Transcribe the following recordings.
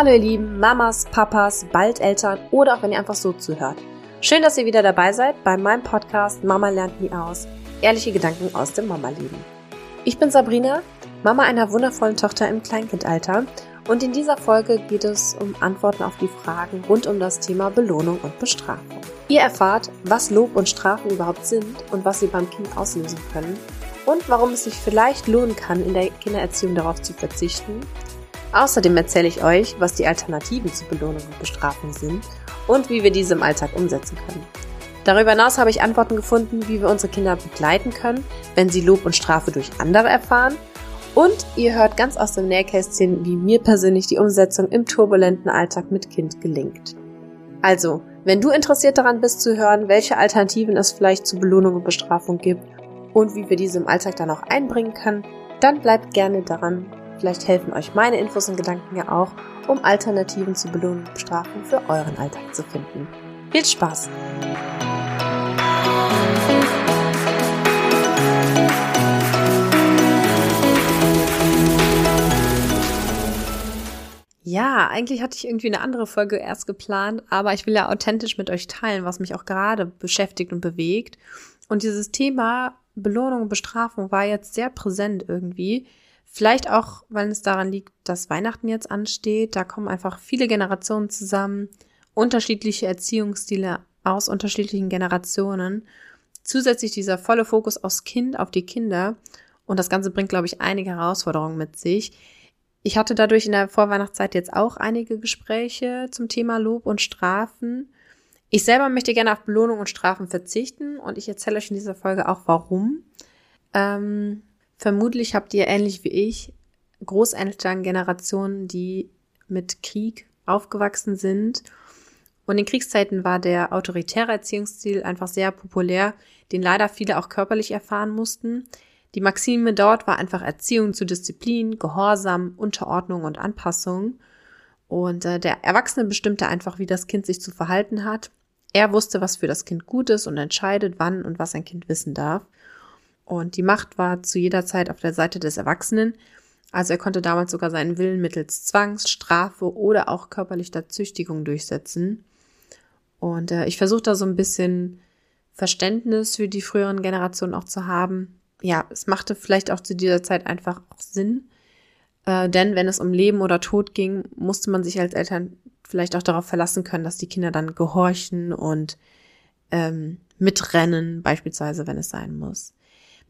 Hallo ihr lieben Mamas, Papas, bald Eltern oder auch wenn ihr einfach so zuhört. Schön, dass ihr wieder dabei seid bei meinem Podcast Mama lernt nie aus. Ehrliche Gedanken aus dem Mama-Leben. Ich bin Sabrina, Mama einer wundervollen Tochter im Kleinkindalter und in dieser Folge geht es um Antworten auf die Fragen rund um das Thema Belohnung und Bestrafung. Ihr erfahrt, was Lob und Strafen überhaupt sind und was sie beim Kind auslösen können und warum es sich vielleicht lohnen kann, in der Kindererziehung darauf zu verzichten Außerdem erzähle ich euch, was die Alternativen zu Belohnung und Bestrafung sind und wie wir diese im Alltag umsetzen können. Darüber hinaus habe ich Antworten gefunden, wie wir unsere Kinder begleiten können, wenn sie Lob und Strafe durch andere erfahren. Und ihr hört ganz aus dem Nähkästchen, wie mir persönlich die Umsetzung im turbulenten Alltag mit Kind gelingt. Also, wenn du interessiert daran bist zu hören, welche Alternativen es vielleicht zu Belohnung und Bestrafung gibt und wie wir diese im Alltag dann auch einbringen können, dann bleibt gerne daran Vielleicht helfen euch meine Infos und Gedanken ja auch, um Alternativen zu Belohnung und Bestrafung für euren Alltag zu finden. Viel Spaß! Ja, eigentlich hatte ich irgendwie eine andere Folge erst geplant, aber ich will ja authentisch mit euch teilen, was mich auch gerade beschäftigt und bewegt. Und dieses Thema Belohnung und Bestrafung war jetzt sehr präsent irgendwie Vielleicht auch, weil es daran liegt, dass Weihnachten jetzt ansteht. Da kommen einfach viele Generationen zusammen, unterschiedliche Erziehungsstile aus unterschiedlichen Generationen. Zusätzlich dieser volle Fokus aufs Kind, auf die Kinder. Und das Ganze bringt, glaube ich, einige Herausforderungen mit sich. Ich hatte dadurch in der Vorweihnachtszeit jetzt auch einige Gespräche zum Thema Lob und Strafen. Ich selber möchte gerne auf Belohnung und Strafen verzichten und ich erzähle euch in dieser Folge auch warum. Ähm, Vermutlich habt ihr ähnlich wie ich Großelterngenerationen, die mit Krieg aufgewachsen sind. Und in Kriegszeiten war der autoritäre Erziehungsstil einfach sehr populär, den leider viele auch körperlich erfahren mussten. Die Maxime dort war einfach Erziehung zu Disziplin, Gehorsam, Unterordnung und Anpassung. Und äh, der Erwachsene bestimmte einfach, wie das Kind sich zu verhalten hat. Er wusste, was für das Kind gut ist und entscheidet, wann und was ein Kind wissen darf. Und die Macht war zu jeder Zeit auf der Seite des Erwachsenen. Also er konnte damals sogar seinen Willen mittels Zwangs, Strafe oder auch körperlicher Züchtigung durchsetzen. Und äh, ich versuche da so ein bisschen Verständnis für die früheren Generationen auch zu haben. Ja, es machte vielleicht auch zu dieser Zeit einfach auch Sinn. Äh, denn wenn es um Leben oder Tod ging, musste man sich als Eltern vielleicht auch darauf verlassen können, dass die Kinder dann gehorchen und ähm, mitrennen, beispielsweise, wenn es sein muss.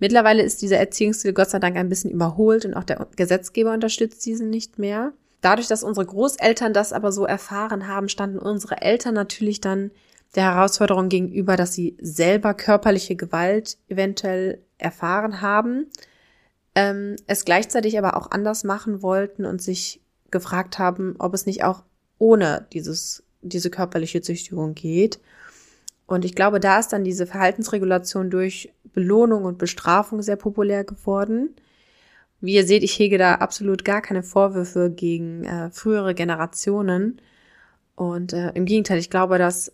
Mittlerweile ist dieser Erziehungsstil Gott sei Dank ein bisschen überholt und auch der Gesetzgeber unterstützt diesen nicht mehr. Dadurch, dass unsere Großeltern das aber so erfahren haben, standen unsere Eltern natürlich dann der Herausforderung gegenüber, dass sie selber körperliche Gewalt eventuell erfahren haben, ähm, es gleichzeitig aber auch anders machen wollten und sich gefragt haben, ob es nicht auch ohne dieses, diese körperliche Züchtigung geht. Und ich glaube, da ist dann diese Verhaltensregulation durch Belohnung und Bestrafung sehr populär geworden. Wie ihr seht, ich hege da absolut gar keine Vorwürfe gegen äh, frühere Generationen. Und äh, im Gegenteil, ich glaube, dass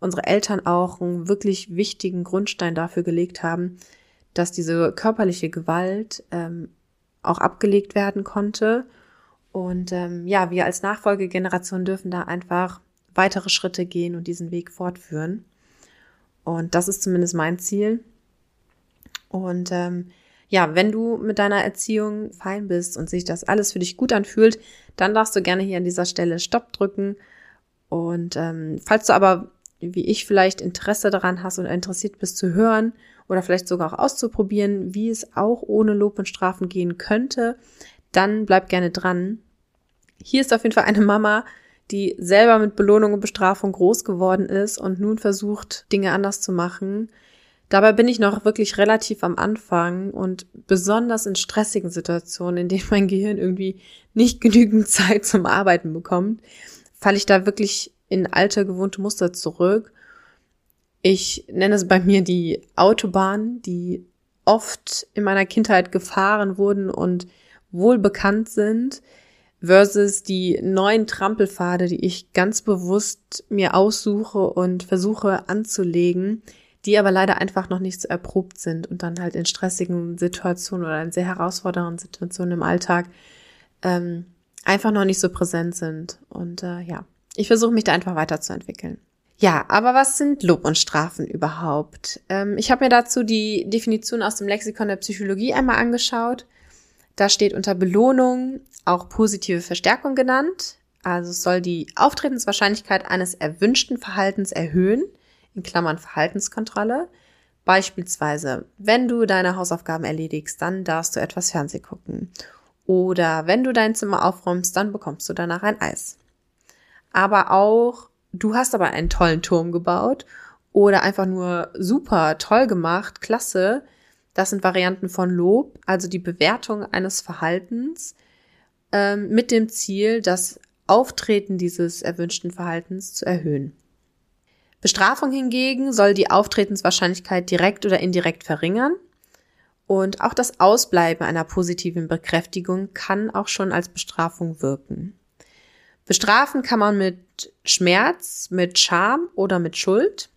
unsere Eltern auch einen wirklich wichtigen Grundstein dafür gelegt haben, dass diese körperliche Gewalt ähm, auch abgelegt werden konnte. Und ähm, ja, wir als Nachfolgegeneration dürfen da einfach weitere Schritte gehen und diesen Weg fortführen. Und das ist zumindest mein Ziel. Und ähm, ja, wenn du mit deiner Erziehung fein bist und sich das alles für dich gut anfühlt, dann darfst du gerne hier an dieser Stelle Stopp drücken. Und ähm, falls du aber, wie ich, vielleicht Interesse daran hast und interessiert bist zu hören oder vielleicht sogar auch auszuprobieren, wie es auch ohne Lob und Strafen gehen könnte, dann bleib gerne dran. Hier ist auf jeden Fall eine Mama, die selber mit Belohnung und Bestrafung groß geworden ist und nun versucht, Dinge anders zu machen. Dabei bin ich noch wirklich relativ am Anfang und besonders in stressigen Situationen, in denen mein Gehirn irgendwie nicht genügend Zeit zum Arbeiten bekommt, falle ich da wirklich in alte gewohnte Muster zurück. Ich nenne es bei mir die Autobahn, die oft in meiner Kindheit gefahren wurden und wohl bekannt sind versus die neuen Trampelpfade, die ich ganz bewusst mir aussuche und versuche anzulegen, die aber leider einfach noch nicht so erprobt sind und dann halt in stressigen Situationen oder in sehr herausfordernden Situationen im Alltag ähm, einfach noch nicht so präsent sind. Und äh, ja, ich versuche mich da einfach weiterzuentwickeln. Ja, aber was sind Lob und Strafen überhaupt? Ähm, ich habe mir dazu die Definition aus dem Lexikon der Psychologie einmal angeschaut. Da steht unter Belohnung auch positive Verstärkung genannt. Also es soll die Auftretenswahrscheinlichkeit eines erwünschten Verhaltens erhöhen, in Klammern Verhaltenskontrolle. Beispielsweise, wenn du deine Hausaufgaben erledigst, dann darfst du etwas Fernseh gucken. Oder wenn du dein Zimmer aufräumst, dann bekommst du danach ein Eis. Aber auch, du hast aber einen tollen Turm gebaut oder einfach nur super toll gemacht, klasse. Das sind Varianten von Lob, also die Bewertung eines Verhaltens ähm, mit dem Ziel, das Auftreten dieses erwünschten Verhaltens zu erhöhen. Bestrafung hingegen soll die Auftretenswahrscheinlichkeit direkt oder indirekt verringern und auch das Ausbleiben einer positiven Bekräftigung kann auch schon als Bestrafung wirken. Bestrafen kann man mit Schmerz, mit Scham oder mit Schuld.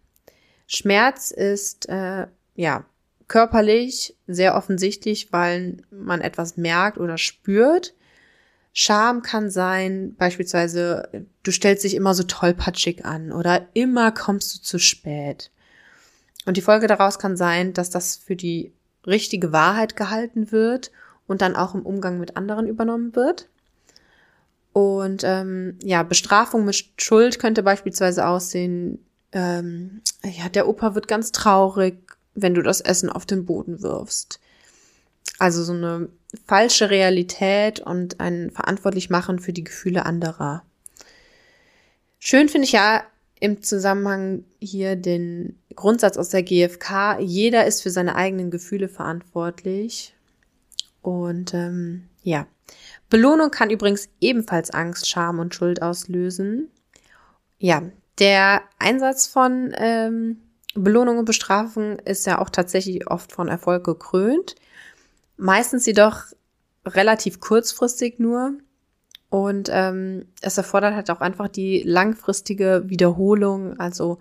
Schmerz ist äh, ja körperlich sehr offensichtlich, weil man etwas merkt oder spürt. Scham kann sein, beispielsweise, du stellst dich immer so tollpatschig an oder immer kommst du zu spät. Und die Folge daraus kann sein, dass das für die richtige Wahrheit gehalten wird und dann auch im Umgang mit anderen übernommen wird. Und ähm, ja, Bestrafung mit Schuld könnte beispielsweise aussehen, ähm, ja, der Opa wird ganz traurig, wenn du das Essen auf den Boden wirfst. Also so eine falsche Realität und ein verantwortlich machen für die Gefühle anderer. Schön finde ich ja im Zusammenhang hier den Grundsatz aus der GfK, jeder ist für seine eigenen Gefühle verantwortlich. Und ähm, ja, Belohnung kann übrigens ebenfalls Angst, Scham und Schuld auslösen. Ja, der Einsatz von ähm, Belohnung und Bestrafung ist ja auch tatsächlich oft von Erfolg gekrönt. Meistens jedoch relativ kurzfristig nur. Und ähm, es erfordert halt auch einfach die langfristige Wiederholung. Also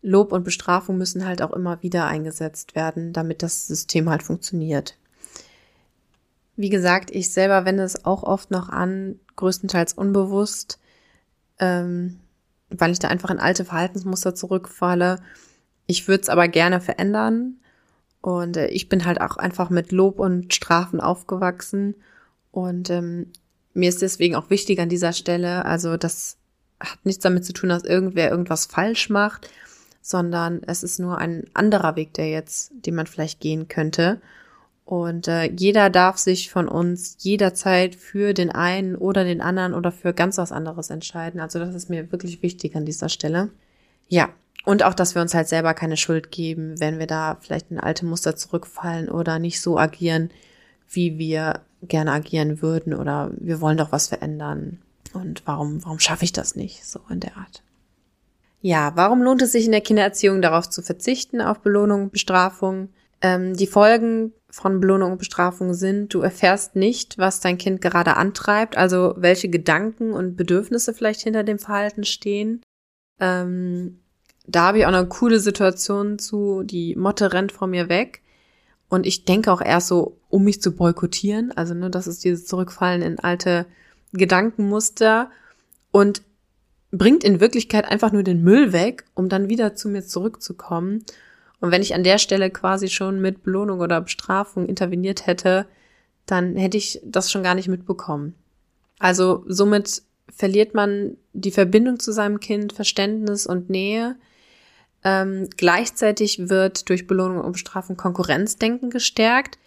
Lob und Bestrafung müssen halt auch immer wieder eingesetzt werden, damit das System halt funktioniert. Wie gesagt, ich selber wende es auch oft noch an, größtenteils unbewusst, ähm, weil ich da einfach in alte Verhaltensmuster zurückfalle. Ich würde es aber gerne verändern. Und äh, ich bin halt auch einfach mit Lob und Strafen aufgewachsen. Und ähm, mir ist deswegen auch wichtig an dieser Stelle, also das hat nichts damit zu tun, dass irgendwer irgendwas falsch macht, sondern es ist nur ein anderer Weg, der jetzt, den man vielleicht gehen könnte. Und äh, jeder darf sich von uns jederzeit für den einen oder den anderen oder für ganz was anderes entscheiden. Also das ist mir wirklich wichtig an dieser Stelle. Ja, und auch, dass wir uns halt selber keine Schuld geben, wenn wir da vielleicht in alte Muster zurückfallen oder nicht so agieren, wie wir gerne agieren würden oder wir wollen doch was verändern. Und warum, warum schaffe ich das nicht? So in der Art. Ja, warum lohnt es sich in der Kindererziehung darauf zu verzichten, auf Belohnung und Bestrafung? Ähm, die Folgen von Belohnung und Bestrafung sind, du erfährst nicht, was dein Kind gerade antreibt, also welche Gedanken und Bedürfnisse vielleicht hinter dem Verhalten stehen. Ähm, da habe ich auch eine coole Situation zu, die Motte rennt vor mir weg. Und ich denke auch erst so, um mich zu boykottieren. Also, ne, das ist dieses Zurückfallen in alte Gedankenmuster und bringt in Wirklichkeit einfach nur den Müll weg, um dann wieder zu mir zurückzukommen. Und wenn ich an der Stelle quasi schon mit Belohnung oder Bestrafung interveniert hätte, dann hätte ich das schon gar nicht mitbekommen. Also somit verliert man die Verbindung zu seinem Kind, Verständnis und Nähe. Ähm, gleichzeitig wird durch Belohnung und Bestrafung Konkurrenzdenken gestärkt,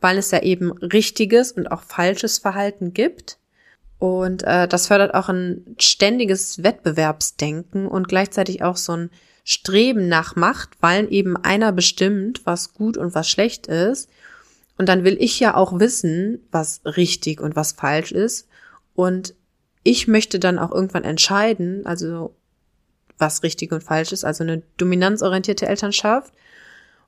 weil es ja eben richtiges und auch falsches Verhalten gibt. Und äh, das fördert auch ein ständiges Wettbewerbsdenken und gleichzeitig auch so ein Streben nach Macht, weil eben einer bestimmt, was gut und was schlecht ist. Und dann will ich ja auch wissen, was richtig und was falsch ist. Und ich möchte dann auch irgendwann entscheiden, also was richtig und falsch ist, also eine dominanzorientierte Elternschaft.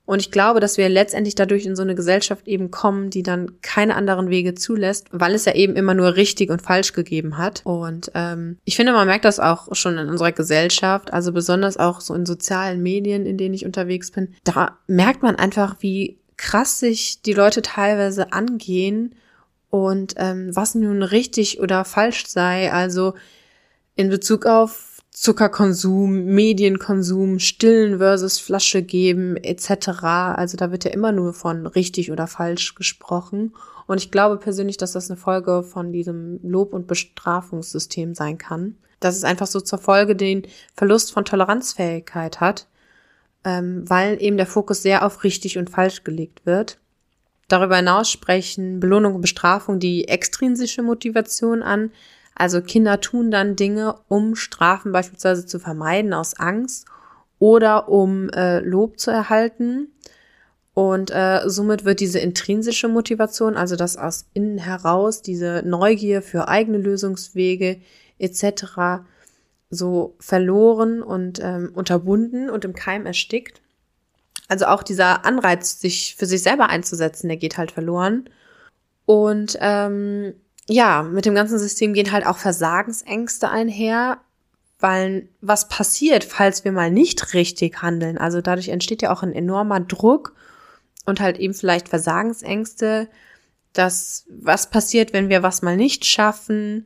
Und ich glaube, dass wir letztendlich dadurch in so eine Gesellschaft eben kommen, die dann keine anderen Wege zulässt, weil es ja eben immer nur richtig und falsch gegeben hat. Und ähm, ich finde, man merkt das auch schon in unserer Gesellschaft, also besonders auch so in sozialen Medien, in denen ich unterwegs bin. Da merkt man einfach, wie krass sich die Leute teilweise angehen und ähm, was nun richtig oder falsch sei, also in Bezug auf Zuckerkonsum, Medienkonsum, Stillen versus Flasche geben etc. Also da wird ja immer nur von richtig oder falsch gesprochen. Und ich glaube persönlich, dass das eine Folge von diesem Lob- und Bestrafungssystem sein kann. Dass es einfach so zur Folge den Verlust von Toleranzfähigkeit hat, ähm, weil eben der Fokus sehr auf richtig und falsch gelegt wird. Darüber hinaus sprechen Belohnung und Bestrafung die extrinsische Motivation an, also Kinder tun dann Dinge, um Strafen beispielsweise zu vermeiden aus Angst oder um äh, Lob zu erhalten. Und äh, somit wird diese intrinsische Motivation, also das aus innen heraus, diese Neugier für eigene Lösungswege etc. so verloren und ähm, unterbunden und im Keim erstickt. Also auch dieser Anreiz, sich für sich selber einzusetzen, der geht halt verloren. Und ähm, ja, mit dem ganzen System gehen halt auch Versagensängste einher, weil was passiert, falls wir mal nicht richtig handeln? Also dadurch entsteht ja auch ein enormer Druck und halt eben vielleicht Versagensängste, dass was passiert, wenn wir was mal nicht schaffen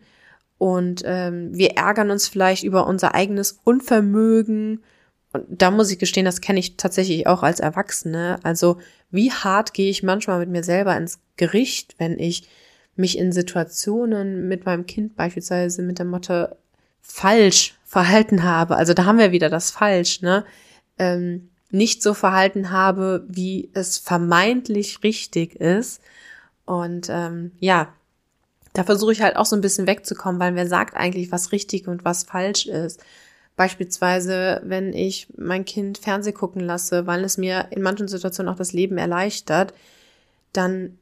und ähm, wir ärgern uns vielleicht über unser eigenes Unvermögen. Und da muss ich gestehen, das kenne ich tatsächlich auch als Erwachsene. Also wie hart gehe ich manchmal mit mir selber ins Gericht, wenn ich mich in Situationen mit meinem Kind beispielsweise mit der Motto falsch verhalten habe. Also da haben wir wieder das falsch, ne? Ähm, nicht so verhalten habe, wie es vermeintlich richtig ist. Und ähm, ja, da versuche ich halt auch so ein bisschen wegzukommen, weil wer sagt eigentlich, was richtig und was falsch ist. Beispielsweise, wenn ich mein Kind Fernseh gucken lasse, weil es mir in manchen Situationen auch das Leben erleichtert, dann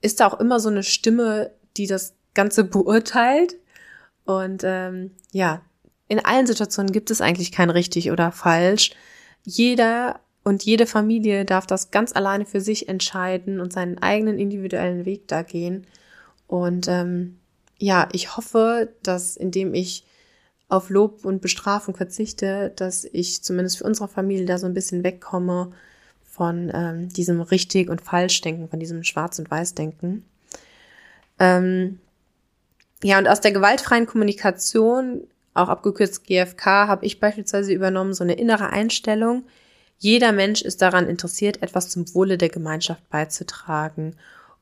ist da auch immer so eine Stimme, die das Ganze beurteilt. Und ähm, ja, in allen Situationen gibt es eigentlich kein richtig oder falsch. Jeder und jede Familie darf das ganz alleine für sich entscheiden und seinen eigenen individuellen Weg da gehen. Und ähm, ja, ich hoffe, dass indem ich auf Lob und Bestrafung verzichte, dass ich zumindest für unsere Familie da so ein bisschen wegkomme von ähm, diesem richtig und falsch denken, von diesem schwarz und weiß denken. Ähm, ja, und aus der gewaltfreien Kommunikation, auch abgekürzt GFK, habe ich beispielsweise übernommen so eine innere Einstellung. Jeder Mensch ist daran interessiert, etwas zum Wohle der Gemeinschaft beizutragen.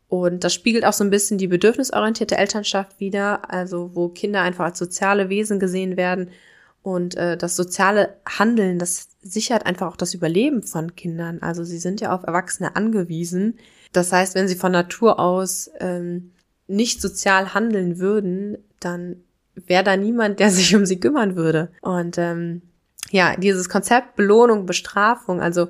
Und das spiegelt auch so ein bisschen die bedürfnisorientierte Elternschaft wider, also wo Kinder einfach als soziale Wesen gesehen werden und äh, das soziale Handeln, das sichert einfach auch das Überleben von Kindern. Also sie sind ja auf Erwachsene angewiesen. Das heißt, wenn sie von Natur aus ähm, nicht sozial handeln würden, dann wäre da niemand, der sich um sie kümmern würde. Und ähm, ja, dieses Konzept Belohnung, Bestrafung, also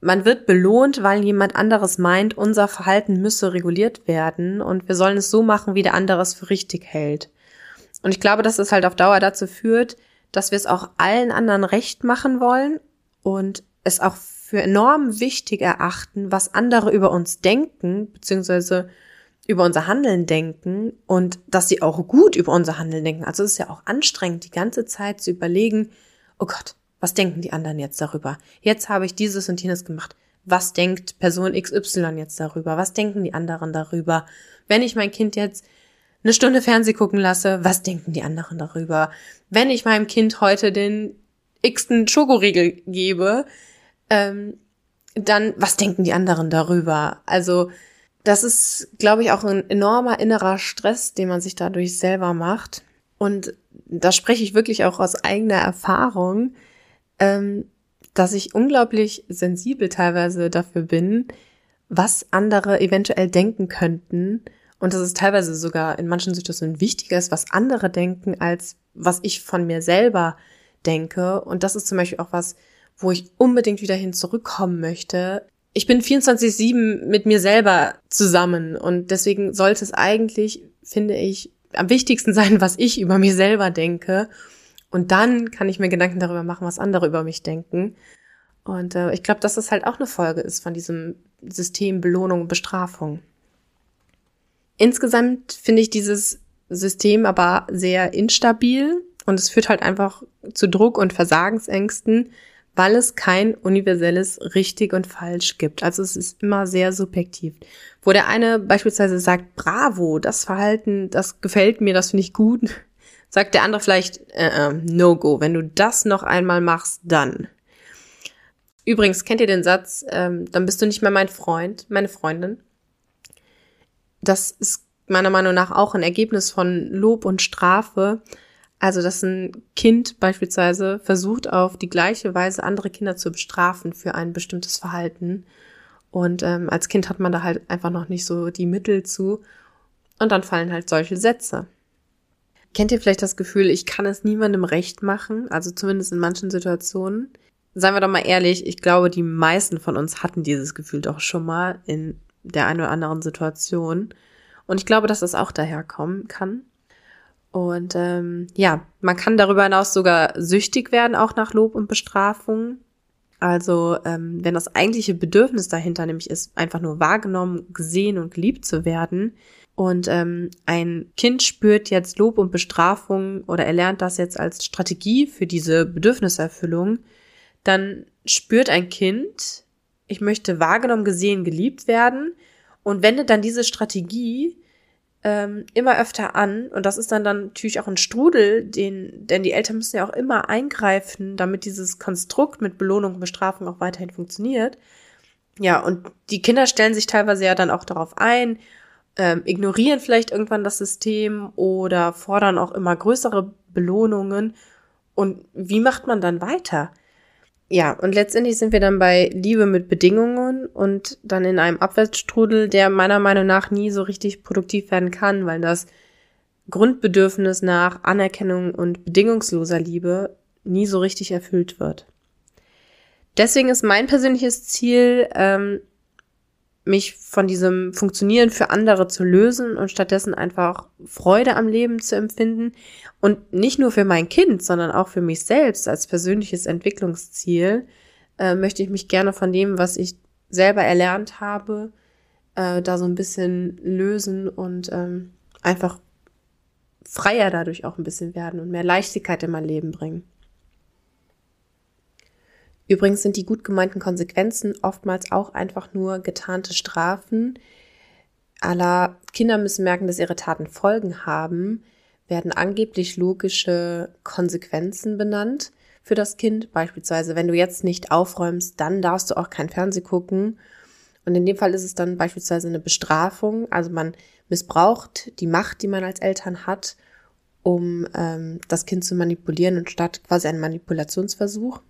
man wird belohnt, weil jemand anderes meint, unser Verhalten müsse reguliert werden und wir sollen es so machen, wie der andere es für richtig hält. Und ich glaube, dass es halt auf Dauer dazu führt, dass wir es auch allen anderen recht machen wollen und es auch für enorm wichtig erachten, was andere über uns denken, beziehungsweise über unser Handeln denken und dass sie auch gut über unser Handeln denken. Also es ist ja auch anstrengend, die ganze Zeit zu überlegen, oh Gott, was denken die anderen jetzt darüber? Jetzt habe ich dieses und jenes gemacht. Was denkt Person XY jetzt darüber? Was denken die anderen darüber? Wenn ich mein Kind jetzt eine Stunde Fernseh gucken lasse, was denken die anderen darüber? Wenn ich meinem Kind heute den x-ten Schokoriegel gebe, ähm, dann was denken die anderen darüber? Also das ist, glaube ich, auch ein enormer innerer Stress, den man sich dadurch selber macht. Und da spreche ich wirklich auch aus eigener Erfahrung, ähm, dass ich unglaublich sensibel teilweise dafür bin, was andere eventuell denken könnten und dass es teilweise sogar in manchen Situationen wichtiger ist, was andere denken, als was ich von mir selber denke. Und das ist zum Beispiel auch was, wo ich unbedingt wieder hin zurückkommen möchte. Ich bin 24-7 mit mir selber zusammen und deswegen sollte es eigentlich, finde ich, am wichtigsten sein, was ich über mir selber denke. Und dann kann ich mir Gedanken darüber machen, was andere über mich denken. Und äh, ich glaube, dass das halt auch eine Folge ist von diesem System Belohnung und Bestrafung. Insgesamt finde ich dieses System aber sehr instabil und es führt halt einfach zu Druck und Versagensängsten, weil es kein universelles richtig und falsch gibt. Also es ist immer sehr subjektiv. Wo der eine beispielsweise sagt, bravo, das Verhalten, das gefällt mir, das finde ich gut, sagt der andere vielleicht, äh, äh, no go, wenn du das noch einmal machst, dann. Übrigens, kennt ihr den Satz, ähm, dann bist du nicht mehr mein Freund, meine Freundin? Das ist meiner Meinung nach auch ein Ergebnis von Lob und Strafe. Also, dass ein Kind beispielsweise versucht, auf die gleiche Weise andere Kinder zu bestrafen für ein bestimmtes Verhalten. Und ähm, als Kind hat man da halt einfach noch nicht so die Mittel zu. Und dann fallen halt solche Sätze. Kennt ihr vielleicht das Gefühl, ich kann es niemandem recht machen? Also zumindest in manchen Situationen. Seien wir doch mal ehrlich, ich glaube, die meisten von uns hatten dieses Gefühl doch schon mal in der einen oder anderen Situation. Und ich glaube, dass das auch daher kommen kann. Und ähm, ja, man kann darüber hinaus sogar süchtig werden, auch nach Lob und Bestrafung. Also ähm, wenn das eigentliche Bedürfnis dahinter nämlich ist, einfach nur wahrgenommen, gesehen und geliebt zu werden. Und ähm, ein Kind spürt jetzt Lob und Bestrafung oder er lernt das jetzt als Strategie für diese Bedürfniserfüllung, dann spürt ein Kind, ich möchte wahrgenommen, gesehen, geliebt werden und wendet dann diese Strategie ähm, immer öfter an und das ist dann dann natürlich auch ein Strudel, den, denn die Eltern müssen ja auch immer eingreifen, damit dieses Konstrukt mit Belohnung und Bestrafung auch weiterhin funktioniert. Ja, und die Kinder stellen sich teilweise ja dann auch darauf ein, ähm, ignorieren vielleicht irgendwann das System oder fordern auch immer größere Belohnungen. Und wie macht man dann weiter? Ja, und letztendlich sind wir dann bei Liebe mit Bedingungen und dann in einem Abwärtsstrudel, der meiner Meinung nach nie so richtig produktiv werden kann, weil das Grundbedürfnis nach Anerkennung und bedingungsloser Liebe nie so richtig erfüllt wird. Deswegen ist mein persönliches Ziel, ähm, mich von diesem Funktionieren für andere zu lösen und stattdessen einfach Freude am Leben zu empfinden und nicht nur für mein Kind, sondern auch für mich selbst als persönliches Entwicklungsziel äh, möchte ich mich gerne von dem, was ich selber erlernt habe, äh, da so ein bisschen lösen und ähm, einfach freier dadurch auch ein bisschen werden und mehr Leichtigkeit in mein Leben bringen. Übrigens sind die gut gemeinten Konsequenzen oftmals auch einfach nur getarnte Strafen. Aller Kinder müssen merken, dass ihre Taten Folgen haben, werden angeblich logische Konsequenzen benannt für das Kind. Beispielsweise, wenn du jetzt nicht aufräumst, dann darfst du auch kein Fernseh gucken. Und in dem Fall ist es dann beispielsweise eine Bestrafung. Also man missbraucht die Macht, die man als Eltern hat, um ähm, das Kind zu manipulieren und statt quasi ein Manipulationsversuch.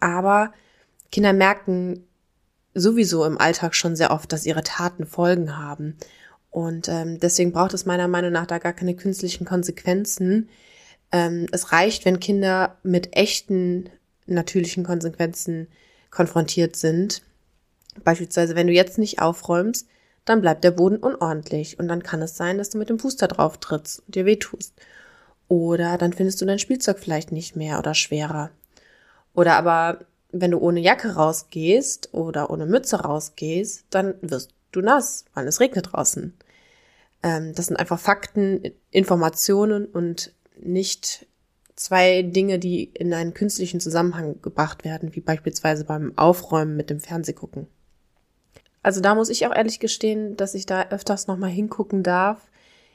Aber Kinder merken sowieso im Alltag schon sehr oft, dass ihre Taten Folgen haben. Und ähm, deswegen braucht es meiner Meinung nach da gar keine künstlichen Konsequenzen. Ähm, es reicht, wenn Kinder mit echten natürlichen Konsequenzen konfrontiert sind. Beispielsweise, wenn du jetzt nicht aufräumst, dann bleibt der Boden unordentlich und dann kann es sein, dass du mit dem Fuß da drauf trittst und dir wehtust. Oder dann findest du dein Spielzeug vielleicht nicht mehr oder schwerer. Oder aber, wenn du ohne Jacke rausgehst oder ohne Mütze rausgehst, dann wirst du nass, weil es regnet draußen. Ähm, das sind einfach Fakten, Informationen und nicht zwei Dinge, die in einen künstlichen Zusammenhang gebracht werden, wie beispielsweise beim Aufräumen mit dem Fernsehgucken. Also da muss ich auch ehrlich gestehen, dass ich da öfters nochmal hingucken darf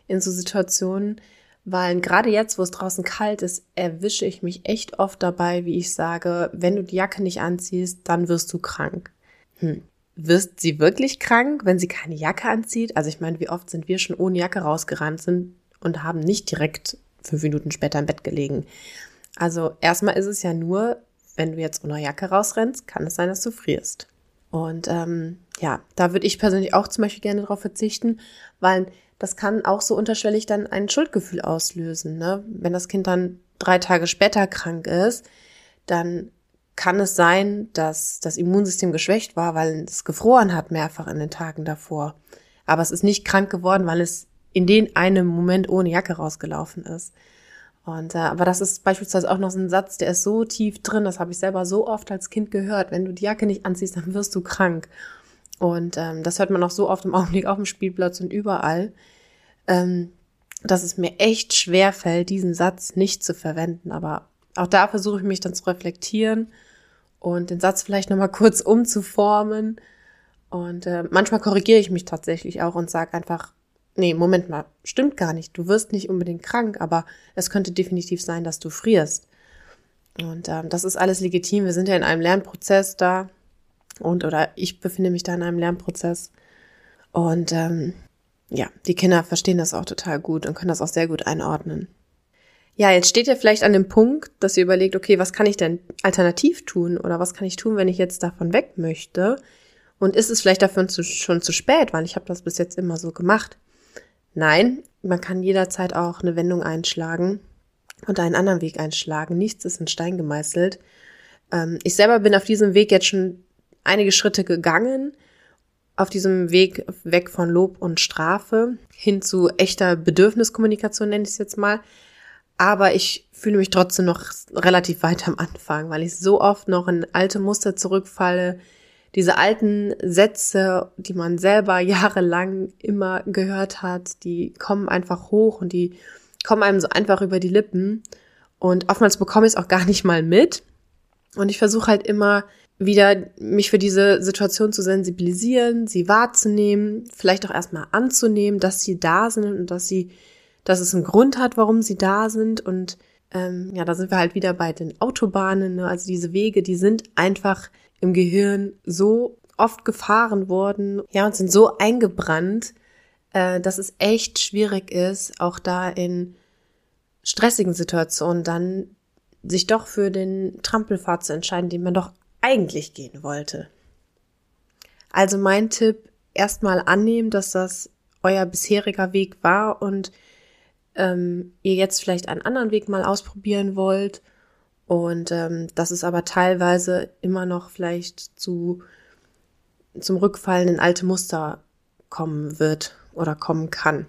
in so Situationen, weil gerade jetzt, wo es draußen kalt ist, erwische ich mich echt oft dabei, wie ich sage, wenn du die Jacke nicht anziehst, dann wirst du krank. Hm. Wirst sie wirklich krank, wenn sie keine Jacke anzieht? Also ich meine, wie oft sind wir schon ohne Jacke rausgerannt sind und haben nicht direkt fünf Minuten später im Bett gelegen. Also erstmal ist es ja nur, wenn du jetzt ohne Jacke rausrennst, kann es sein, dass du frierst. Und ähm, ja, da würde ich persönlich auch zum Beispiel gerne darauf verzichten, weil das kann auch so unterschwellig dann ein Schuldgefühl auslösen. Ne? Wenn das Kind dann drei Tage später krank ist, dann kann es sein, dass das Immunsystem geschwächt war, weil es gefroren hat mehrfach in den Tagen davor. Aber es ist nicht krank geworden, weil es in den einen Moment ohne Jacke rausgelaufen ist. Und äh, aber das ist beispielsweise auch noch so ein Satz, der ist so tief drin, das habe ich selber so oft als Kind gehört. Wenn du die Jacke nicht anziehst, dann wirst du krank. Und ähm, das hört man auch so oft im Augenblick auf dem Spielplatz und überall, ähm, dass es mir echt schwer fällt, diesen Satz nicht zu verwenden. Aber auch da versuche ich mich dann zu reflektieren und den Satz vielleicht nochmal kurz umzuformen. Und äh, manchmal korrigiere ich mich tatsächlich auch und sage einfach, nee, Moment mal, stimmt gar nicht. Du wirst nicht unbedingt krank, aber es könnte definitiv sein, dass du frierst. Und ähm, das ist alles legitim. Wir sind ja in einem Lernprozess da und oder ich befinde mich da in einem Lernprozess. Und ähm, ja, die Kinder verstehen das auch total gut und können das auch sehr gut einordnen. Ja, jetzt steht ihr vielleicht an dem Punkt, dass ihr überlegt, okay, was kann ich denn alternativ tun oder was kann ich tun, wenn ich jetzt davon weg möchte? Und ist es vielleicht dafür schon zu spät, weil ich habe das bis jetzt immer so gemacht? Nein, man kann jederzeit auch eine Wendung einschlagen und einen anderen Weg einschlagen. Nichts ist in Stein gemeißelt. Ähm, ich selber bin auf diesem Weg jetzt schon einige Schritte gegangen, auf diesem Weg weg von Lob und Strafe hin zu echter Bedürfniskommunikation, nenne ich es jetzt mal. Aber ich fühle mich trotzdem noch relativ weit am Anfang, weil ich so oft noch in alte Muster zurückfalle. Diese alten Sätze, die man selber jahrelang immer gehört hat, die kommen einfach hoch und die kommen einem so einfach über die Lippen. Und oftmals bekomme ich es auch gar nicht mal mit. Und ich versuche halt immer wieder mich für diese Situation zu sensibilisieren, sie wahrzunehmen, vielleicht auch erstmal anzunehmen, dass sie da sind und dass sie, dass es einen Grund hat, warum sie da sind. Und ähm, ja, da sind wir halt wieder bei den Autobahnen. Ne? Also diese Wege, die sind einfach im Gehirn so oft gefahren worden, ja, und sind so eingebrannt, äh, dass es echt schwierig ist, auch da in stressigen Situationen dann sich doch für den Trampelpfad zu entscheiden, den man doch eigentlich gehen wollte. Also mein Tipp, erstmal annehmen, dass das euer bisheriger Weg war und ähm, ihr jetzt vielleicht einen anderen Weg mal ausprobieren wollt und ähm, dass es aber teilweise immer noch vielleicht zu zum Rückfallen in alte Muster kommen wird oder kommen kann.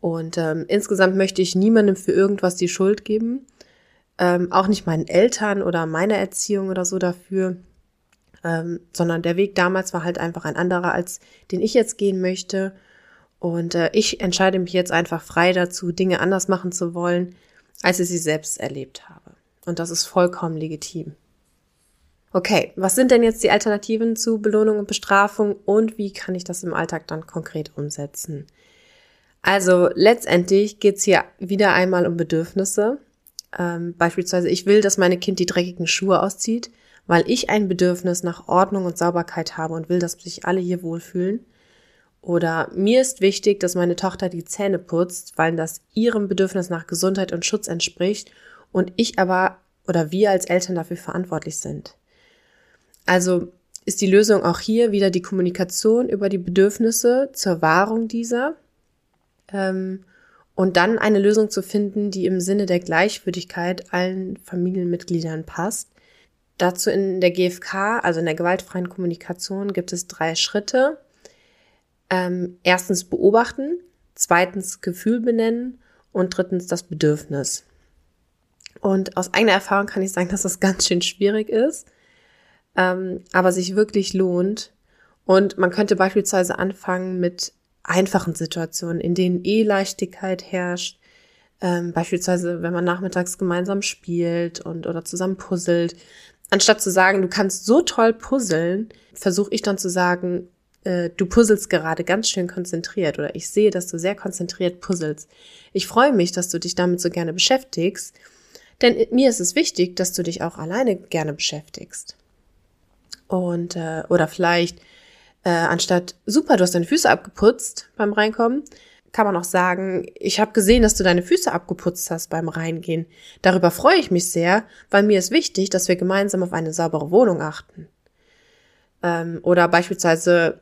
Und ähm, insgesamt möchte ich niemandem für irgendwas die Schuld geben ähm, auch nicht meinen Eltern oder meiner Erziehung oder so dafür, ähm, sondern der Weg damals war halt einfach ein anderer, als den ich jetzt gehen möchte. Und äh, ich entscheide mich jetzt einfach frei dazu, Dinge anders machen zu wollen, als ich sie selbst erlebt habe. Und das ist vollkommen legitim. Okay, was sind denn jetzt die Alternativen zu Belohnung und Bestrafung und wie kann ich das im Alltag dann konkret umsetzen? Also letztendlich geht's hier wieder einmal um Bedürfnisse. Ähm, beispielsweise, ich will, dass meine Kind die dreckigen Schuhe auszieht, weil ich ein Bedürfnis nach Ordnung und Sauberkeit habe und will, dass sich alle hier wohlfühlen. Oder mir ist wichtig, dass meine Tochter die Zähne putzt, weil das ihrem Bedürfnis nach Gesundheit und Schutz entspricht und ich aber oder wir als Eltern dafür verantwortlich sind. Also ist die Lösung auch hier wieder die Kommunikation über die Bedürfnisse zur Wahrung dieser. Ähm, und dann eine Lösung zu finden, die im Sinne der Gleichwürdigkeit allen Familienmitgliedern passt. Dazu in der GfK, also in der gewaltfreien Kommunikation, gibt es drei Schritte. Ähm, erstens beobachten, zweitens Gefühl benennen und drittens das Bedürfnis. Und aus eigener Erfahrung kann ich sagen, dass das ganz schön schwierig ist, ähm, aber sich wirklich lohnt. Und man könnte beispielsweise anfangen mit einfachen Situationen, in denen eh Leichtigkeit herrscht, ähm, beispielsweise wenn man nachmittags gemeinsam spielt und oder zusammen puzzelt, anstatt zu sagen, du kannst so toll puzzeln, versuche ich dann zu sagen, äh, du puzzelst gerade ganz schön konzentriert oder ich sehe, dass du sehr konzentriert puzzelst. Ich freue mich, dass du dich damit so gerne beschäftigst, denn mir ist es wichtig, dass du dich auch alleine gerne beschäftigst. Und äh, oder vielleicht äh, anstatt super, du hast deine Füße abgeputzt beim Reinkommen, kann man auch sagen, ich habe gesehen, dass du deine Füße abgeputzt hast beim Reingehen. Darüber freue ich mich sehr, weil mir ist wichtig, dass wir gemeinsam auf eine saubere Wohnung achten. Ähm, oder beispielsweise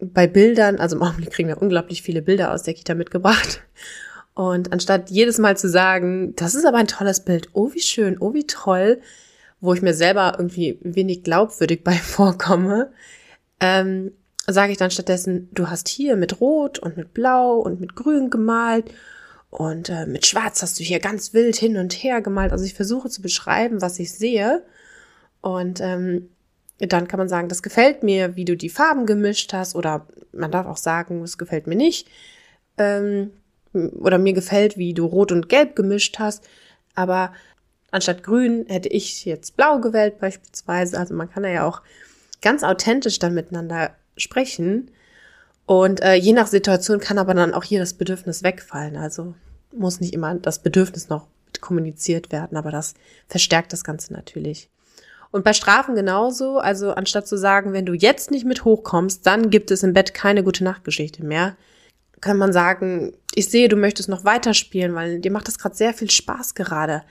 bei Bildern, also im Augenblick kriegen wir unglaublich viele Bilder aus der Kita mitgebracht. Und anstatt jedes Mal zu sagen, das ist aber ein tolles Bild, oh wie schön, oh wie toll, wo ich mir selber irgendwie wenig glaubwürdig bei vorkomme, ähm, sage ich dann stattdessen, du hast hier mit Rot und mit Blau und mit Grün gemalt und äh, mit Schwarz hast du hier ganz wild hin und her gemalt. Also ich versuche zu beschreiben, was ich sehe. Und ähm, dann kann man sagen, das gefällt mir, wie du die Farben gemischt hast. Oder man darf auch sagen, es gefällt mir nicht. Ähm, oder mir gefällt, wie du Rot und Gelb gemischt hast. Aber anstatt grün hätte ich jetzt blau gewählt beispielsweise. Also man kann ja auch ganz authentisch dann miteinander sprechen. Und äh, je nach Situation kann aber dann auch hier das Bedürfnis wegfallen. Also muss nicht immer das Bedürfnis noch kommuniziert werden, aber das verstärkt das Ganze natürlich. Und bei Strafen genauso, also anstatt zu sagen, wenn du jetzt nicht mit hochkommst, dann gibt es im Bett keine gute Nachtgeschichte mehr, kann man sagen, ich sehe, du möchtest noch weiterspielen, weil dir macht das gerade sehr viel Spaß gerade.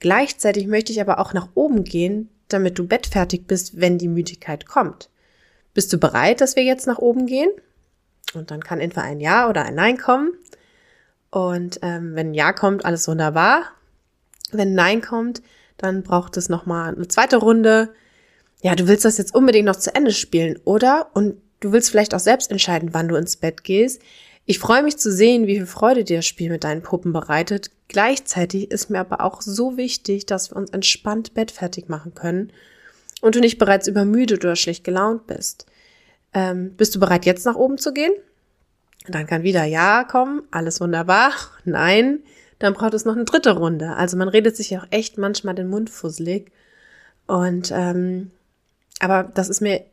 Gleichzeitig möchte ich aber auch nach oben gehen, damit du bettfertig bist, wenn die Müdigkeit kommt. Bist du bereit, dass wir jetzt nach oben gehen? Und dann kann entweder ein Ja oder ein Nein kommen. Und ähm, wenn ein Ja kommt, alles wunderbar. Wenn ein Nein kommt, dann braucht es nochmal eine zweite Runde. Ja, du willst das jetzt unbedingt noch zu Ende spielen, oder? Und du willst vielleicht auch selbst entscheiden, wann du ins Bett gehst. Ich freue mich zu sehen, wie viel Freude dir das Spiel mit deinen Puppen bereitet. Gleichzeitig ist mir aber auch so wichtig, dass wir uns entspannt bettfertig machen können und du nicht bereits übermüdet oder schlecht gelaunt bist. Ähm, bist du bereit, jetzt nach oben zu gehen? Dann kann wieder Ja kommen, alles wunderbar. Nein, dann braucht es noch eine dritte Runde. Also man redet sich auch echt manchmal den Mund fusselig. Und ähm, aber das ist mir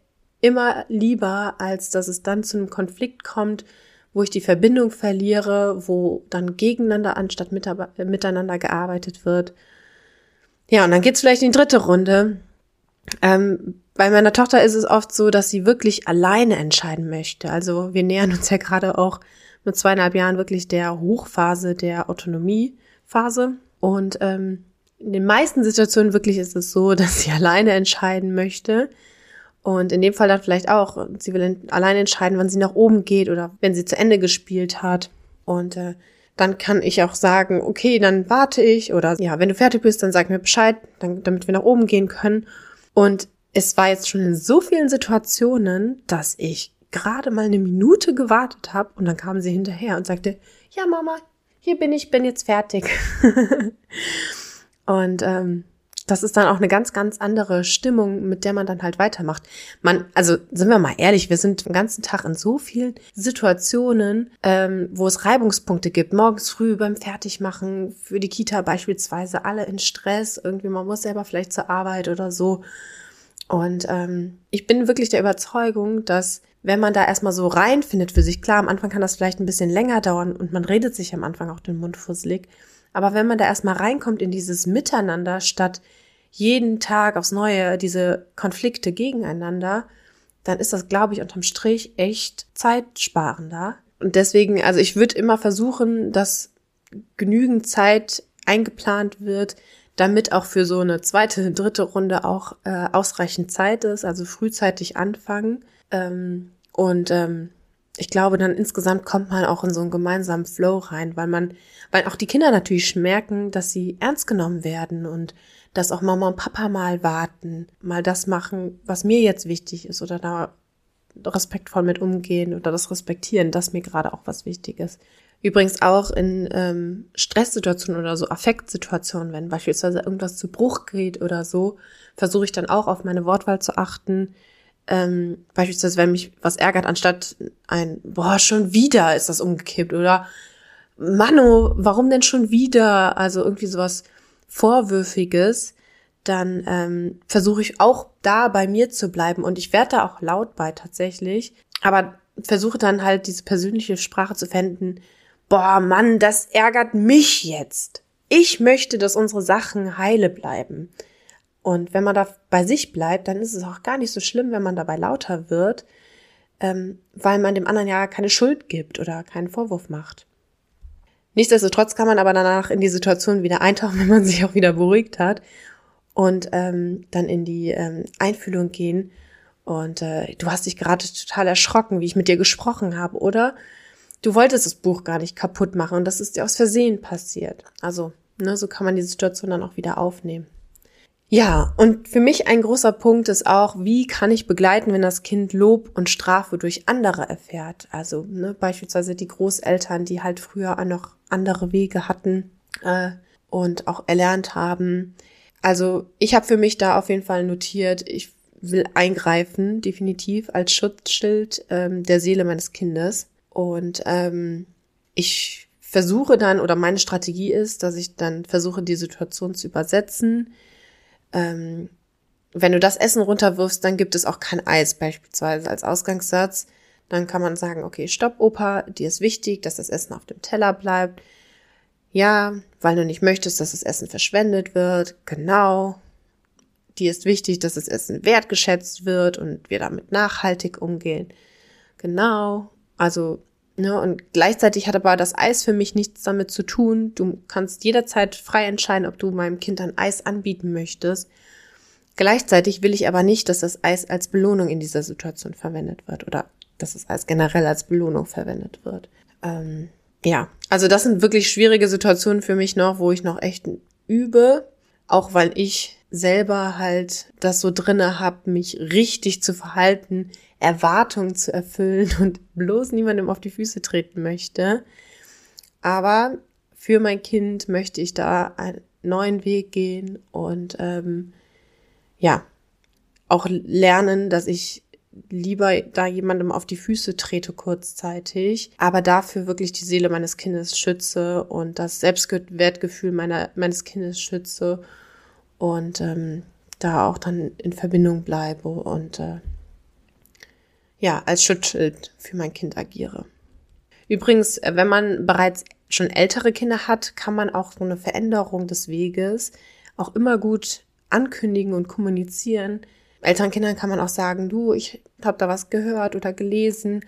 immer lieber, als dass es dann zu einem Konflikt kommt, wo ich die Verbindung verliere, wo dann gegeneinander anstatt miteinander gearbeitet wird. Ja, und dann geht's vielleicht in die dritte Runde. Ähm, bei meiner Tochter ist es oft so, dass sie wirklich alleine entscheiden möchte. Also wir nähern uns ja gerade auch mit zweieinhalb Jahren wirklich der Hochphase der Autonomiephase. Und ähm, in den meisten Situationen wirklich ist es so, dass sie alleine entscheiden möchte. Und in dem Fall dann vielleicht auch, sie will alleine entscheiden, wann sie nach oben geht oder wenn sie zu Ende gespielt hat. Und äh, dann kann ich auch sagen, okay, dann warte ich oder ja, wenn du fertig bist, dann sag mir Bescheid, dann, damit wir nach oben gehen können. Und es war jetzt schon in so vielen Situationen, dass ich gerade mal eine Minute gewartet habe und dann kam sie hinterher und sagte, ja Mama, hier bin ich, bin jetzt fertig. und ähm, das ist dann auch eine ganz, ganz andere Stimmung, mit der man dann halt weitermacht. Man, also sind wir mal ehrlich, wir sind den ganzen Tag in so vielen Situationen, ähm, wo es Reibungspunkte gibt. Morgens früh beim Fertigmachen für die Kita beispielsweise, alle in Stress, irgendwie man muss selber vielleicht zur Arbeit oder so. Und ähm, ich bin wirklich der Überzeugung, dass wenn man da erstmal so reinfindet für sich, klar, am Anfang kann das vielleicht ein bisschen länger dauern und man redet sich am Anfang auch den Mund fusselig, aber wenn man da erstmal reinkommt in dieses Miteinander, statt jeden Tag aufs Neue diese Konflikte gegeneinander, dann ist das, glaube ich, unterm Strich echt zeitsparender. Und deswegen, also ich würde immer versuchen, dass genügend Zeit eingeplant wird, damit auch für so eine zweite, dritte Runde auch äh, ausreichend Zeit ist, also frühzeitig anfangen. Ähm, und ähm, ich glaube, dann insgesamt kommt man auch in so einen gemeinsamen Flow rein, weil man, weil auch die Kinder natürlich merken, dass sie ernst genommen werden und dass auch Mama und Papa mal warten, mal das machen, was mir jetzt wichtig ist oder da respektvoll mit umgehen oder das respektieren, dass mir gerade auch was wichtig ist. Übrigens auch in ähm, Stresssituationen oder so Affektsituationen, wenn beispielsweise irgendwas zu Bruch geht oder so, versuche ich dann auch auf meine Wortwahl zu achten. Ähm, beispielsweise, wenn mich was ärgert, anstatt ein, boah, schon wieder ist das umgekippt oder Mano, warum denn schon wieder? Also irgendwie sowas Vorwürfiges, dann ähm, versuche ich auch da bei mir zu bleiben und ich werde da auch laut bei tatsächlich, aber versuche dann halt diese persönliche Sprache zu finden, boah, Mann, das ärgert mich jetzt. Ich möchte, dass unsere Sachen heile bleiben. Und wenn man da bei sich bleibt, dann ist es auch gar nicht so schlimm, wenn man dabei lauter wird, ähm, weil man dem anderen ja keine Schuld gibt oder keinen Vorwurf macht. Nichtsdestotrotz kann man aber danach in die Situation wieder eintauchen, wenn man sich auch wieder beruhigt hat und ähm, dann in die ähm, Einfühlung gehen. Und äh, du hast dich gerade total erschrocken, wie ich mit dir gesprochen habe, oder? du wolltest das Buch gar nicht kaputt machen und das ist dir aus Versehen passiert. Also, ne, so kann man die Situation dann auch wieder aufnehmen. Ja, und für mich ein großer Punkt ist auch, wie kann ich begleiten, wenn das Kind Lob und Strafe durch andere erfährt? Also ne, beispielsweise die Großeltern, die halt früher noch andere Wege hatten äh, und auch erlernt haben. Also ich habe für mich da auf jeden Fall notiert, ich will eingreifen, definitiv als Schutzschild ähm, der Seele meines Kindes. Und ähm, ich versuche dann, oder meine Strategie ist, dass ich dann versuche, die Situation zu übersetzen. Ähm, wenn du das Essen runterwirfst, dann gibt es auch kein Eis beispielsweise als Ausgangssatz. Dann kann man sagen, okay, stopp, Opa, dir ist wichtig, dass das Essen auf dem Teller bleibt. Ja, weil du nicht möchtest, dass das Essen verschwendet wird. Genau. Dir ist wichtig, dass das Essen wertgeschätzt wird und wir damit nachhaltig umgehen. Genau. Also, ne, und gleichzeitig hat aber das Eis für mich nichts damit zu tun. Du kannst jederzeit frei entscheiden, ob du meinem Kind ein Eis anbieten möchtest. Gleichzeitig will ich aber nicht, dass das Eis als Belohnung in dieser Situation verwendet wird oder dass das Eis generell als Belohnung verwendet wird. Ähm, ja, also das sind wirklich schwierige Situationen für mich noch, wo ich noch echt übe, auch weil ich selber halt das so drinne habe, mich richtig zu verhalten, Erwartungen zu erfüllen und bloß niemandem auf die Füße treten möchte. Aber für mein Kind möchte ich da einen neuen Weg gehen und ähm, ja, auch lernen, dass ich lieber da jemandem auf die Füße trete kurzzeitig, aber dafür wirklich die Seele meines Kindes schütze und das Selbstwertgefühl meiner, meines Kindes schütze und ähm, da auch dann in Verbindung bleibe und äh, ja, als Schutzschild für mein Kind agiere. Übrigens, äh, wenn man bereits schon ältere Kinder hat, kann man auch so eine Veränderung des Weges auch immer gut ankündigen und kommunizieren, älteren Kindern kann man auch sagen, du, ich habe da was gehört oder gelesen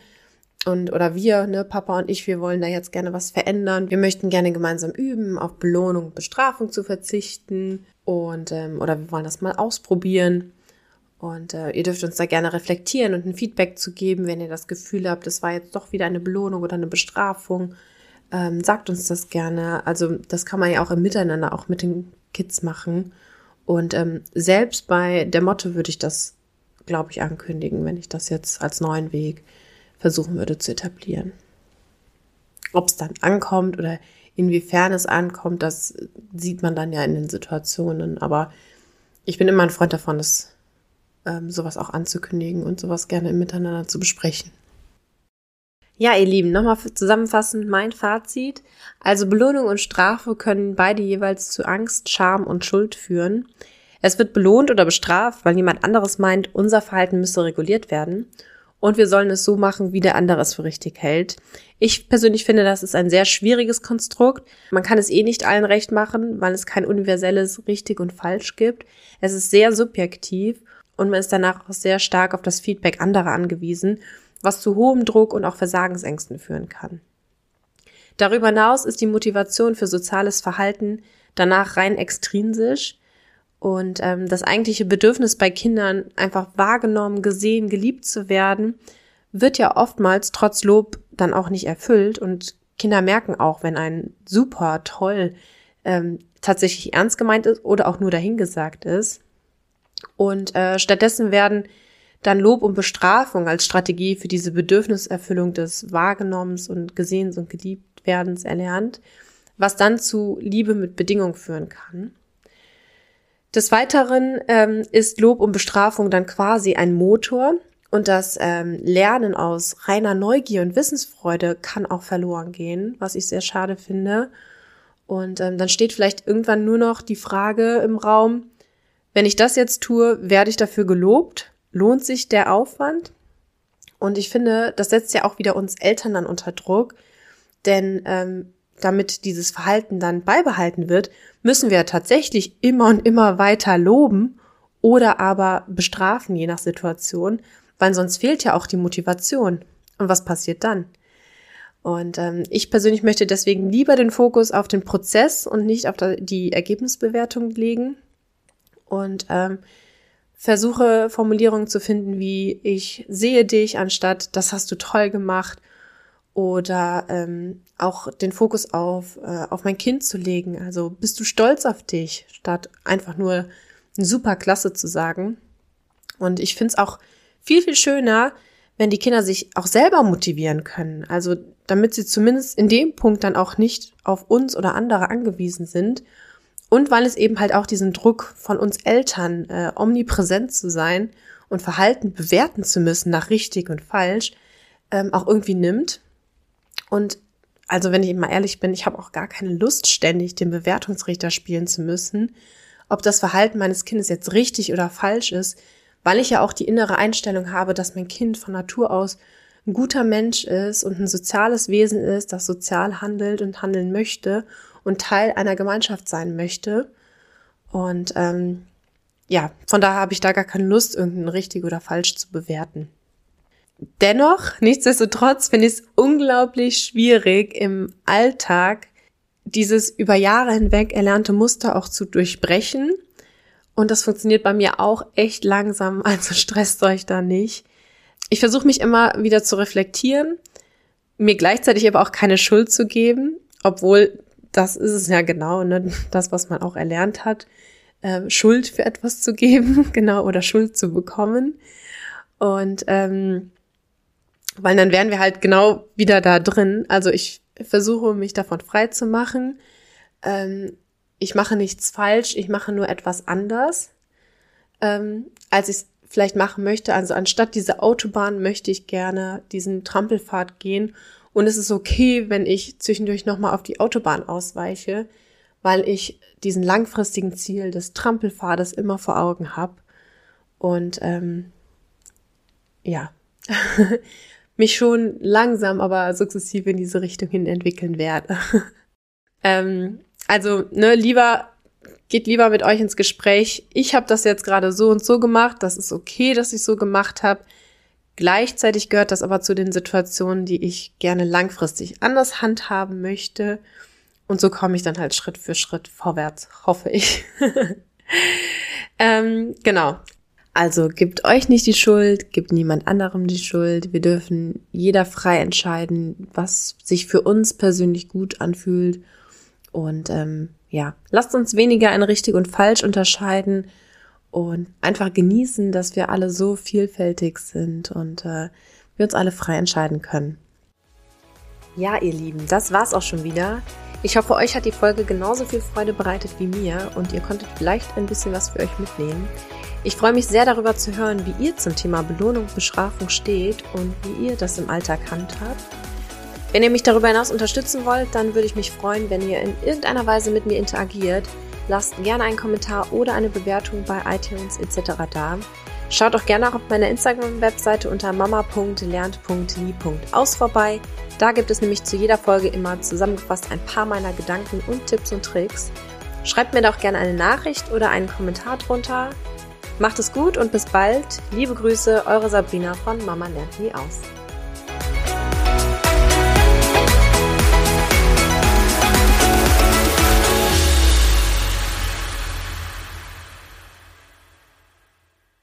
und oder wir, ne, Papa und ich, wir wollen da jetzt gerne was verändern. Wir möchten gerne gemeinsam üben, auf Belohnung Bestrafung zu verzichten und ähm, oder wir wollen das mal ausprobieren. Und äh, ihr dürft uns da gerne reflektieren und ein Feedback zu geben, wenn ihr das Gefühl habt, das war jetzt doch wieder eine Belohnung oder eine Bestrafung. Ähm, sagt uns das gerne. Also das kann man ja auch im Miteinander auch mit den Kids machen. Und ähm, selbst bei der Motto würde ich das, glaube ich, ankündigen, wenn ich das jetzt als neuen Weg versuchen würde zu etablieren. Ob es dann ankommt oder inwiefern es ankommt, das sieht man dann ja in den Situationen. Aber ich bin immer ein Freund davon, das ähm, sowas auch anzukündigen und sowas gerne miteinander zu besprechen. Ja, ihr Lieben, nochmal zusammenfassend mein Fazit. Also Belohnung und Strafe können beide jeweils zu Angst, Scham und Schuld führen. Es wird belohnt oder bestraft, weil jemand anderes meint, unser Verhalten müsse reguliert werden. Und wir sollen es so machen, wie der andere es für richtig hält. Ich persönlich finde, das ist ein sehr schwieriges Konstrukt. Man kann es eh nicht allen recht machen, weil es kein universelles richtig und falsch gibt. Es ist sehr subjektiv und man ist danach auch sehr stark auf das Feedback anderer angewiesen was zu hohem Druck und auch Versagensängsten führen kann. Darüber hinaus ist die Motivation für soziales Verhalten danach rein extrinsisch und ähm, das eigentliche Bedürfnis bei Kindern, einfach wahrgenommen, gesehen, geliebt zu werden, wird ja oftmals trotz Lob dann auch nicht erfüllt und Kinder merken auch, wenn ein super toll ähm, tatsächlich ernst gemeint ist oder auch nur dahingesagt ist. Und äh, stattdessen werden dann Lob und Bestrafung als Strategie für diese Bedürfniserfüllung des Wahrgenommens und Gesehens und Geliebtwerdens erlernt, was dann zu Liebe mit Bedingung führen kann. Des Weiteren ähm, ist Lob und Bestrafung dann quasi ein Motor und das ähm, Lernen aus reiner Neugier und Wissensfreude kann auch verloren gehen, was ich sehr schade finde. Und ähm, dann steht vielleicht irgendwann nur noch die Frage im Raum, wenn ich das jetzt tue, werde ich dafür gelobt? lohnt sich der Aufwand? Und ich finde, das setzt ja auch wieder uns Eltern dann unter Druck, denn ähm, damit dieses Verhalten dann beibehalten wird, müssen wir tatsächlich immer und immer weiter loben oder aber bestrafen, je nach Situation, weil sonst fehlt ja auch die Motivation. Und was passiert dann? Und ähm, ich persönlich möchte deswegen lieber den Fokus auf den Prozess und nicht auf die Ergebnisbewertung legen. Und ähm, versuche Formulierungen zu finden wie ich sehe dich anstatt das hast du toll gemacht oder ähm, auch den Fokus auf, äh, auf mein Kind zu legen. Also bist du stolz auf dich, statt einfach nur super klasse zu sagen. Und ich finde es auch viel, viel schöner, wenn die Kinder sich auch selber motivieren können. Also damit sie zumindest in dem Punkt dann auch nicht auf uns oder andere angewiesen sind und weil es eben halt auch diesen Druck von uns Eltern, äh, omnipräsent zu sein und Verhalten bewerten zu müssen nach richtig und falsch, ähm, auch irgendwie nimmt. Und also wenn ich mal ehrlich bin, ich habe auch gar keine Lust, ständig den Bewertungsrichter spielen zu müssen, ob das Verhalten meines Kindes jetzt richtig oder falsch ist, weil ich ja auch die innere Einstellung habe, dass mein Kind von Natur aus ein guter Mensch ist und ein soziales Wesen ist, das sozial handelt und handeln möchte und Teil einer Gemeinschaft sein möchte. Und ähm, ja, von daher habe ich da gar keine Lust, irgendein richtig oder falsch zu bewerten. Dennoch, nichtsdestotrotz, finde ich es unglaublich schwierig im Alltag, dieses über Jahre hinweg erlernte Muster auch zu durchbrechen. Und das funktioniert bei mir auch echt langsam, also stresst euch da nicht. Ich versuche mich immer wieder zu reflektieren, mir gleichzeitig aber auch keine Schuld zu geben, obwohl das ist es ja genau, ne, das, was man auch erlernt hat, äh, Schuld für etwas zu geben, genau, oder Schuld zu bekommen. Und ähm, weil dann wären wir halt genau wieder da drin. Also ich versuche mich davon frei zu machen. Ähm, ich mache nichts falsch, ich mache nur etwas anders, ähm, als ich es vielleicht machen möchte. Also anstatt diese Autobahn möchte ich gerne diesen Trampelpfad gehen. Und es ist okay, wenn ich zwischendurch nochmal auf die Autobahn ausweiche, weil ich diesen langfristigen Ziel des Trampelpfades immer vor Augen habe. Und ähm, ja, mich schon langsam, aber sukzessive in diese Richtung hin entwickeln werde. ähm, also, ne, lieber geht lieber mit euch ins Gespräch. Ich habe das jetzt gerade so und so gemacht. Das ist okay, dass ich so gemacht habe. Gleichzeitig gehört das aber zu den Situationen, die ich gerne langfristig anders handhaben möchte. Und so komme ich dann halt Schritt für Schritt vorwärts, hoffe ich. ähm, genau. Also gibt euch nicht die Schuld, gibt niemand anderem die Schuld. Wir dürfen jeder frei entscheiden, was sich für uns persönlich gut anfühlt. Und ähm, ja, lasst uns weniger in richtig und falsch unterscheiden und einfach genießen, dass wir alle so vielfältig sind und äh, wir uns alle frei entscheiden können. Ja, ihr Lieben, das war's auch schon wieder. Ich hoffe, euch hat die Folge genauso viel Freude bereitet wie mir und ihr konntet vielleicht ein bisschen was für euch mitnehmen. Ich freue mich sehr darüber zu hören, wie ihr zum Thema Belohnung und Bestrafung steht und wie ihr das im Alltag handhabt. Wenn ihr mich darüber hinaus unterstützen wollt, dann würde ich mich freuen, wenn ihr in irgendeiner Weise mit mir interagiert. Lasst gerne einen Kommentar oder eine Bewertung bei iTunes etc. da. Schaut auch gerne auch auf meiner Instagram-Webseite unter mama.lernt.lie.aus vorbei. Da gibt es nämlich zu jeder Folge immer zusammengefasst ein paar meiner Gedanken und Tipps und Tricks. Schreibt mir doch gerne eine Nachricht oder einen Kommentar drunter. Macht es gut und bis bald. Liebe Grüße, eure Sabrina von Mama lernt nie aus.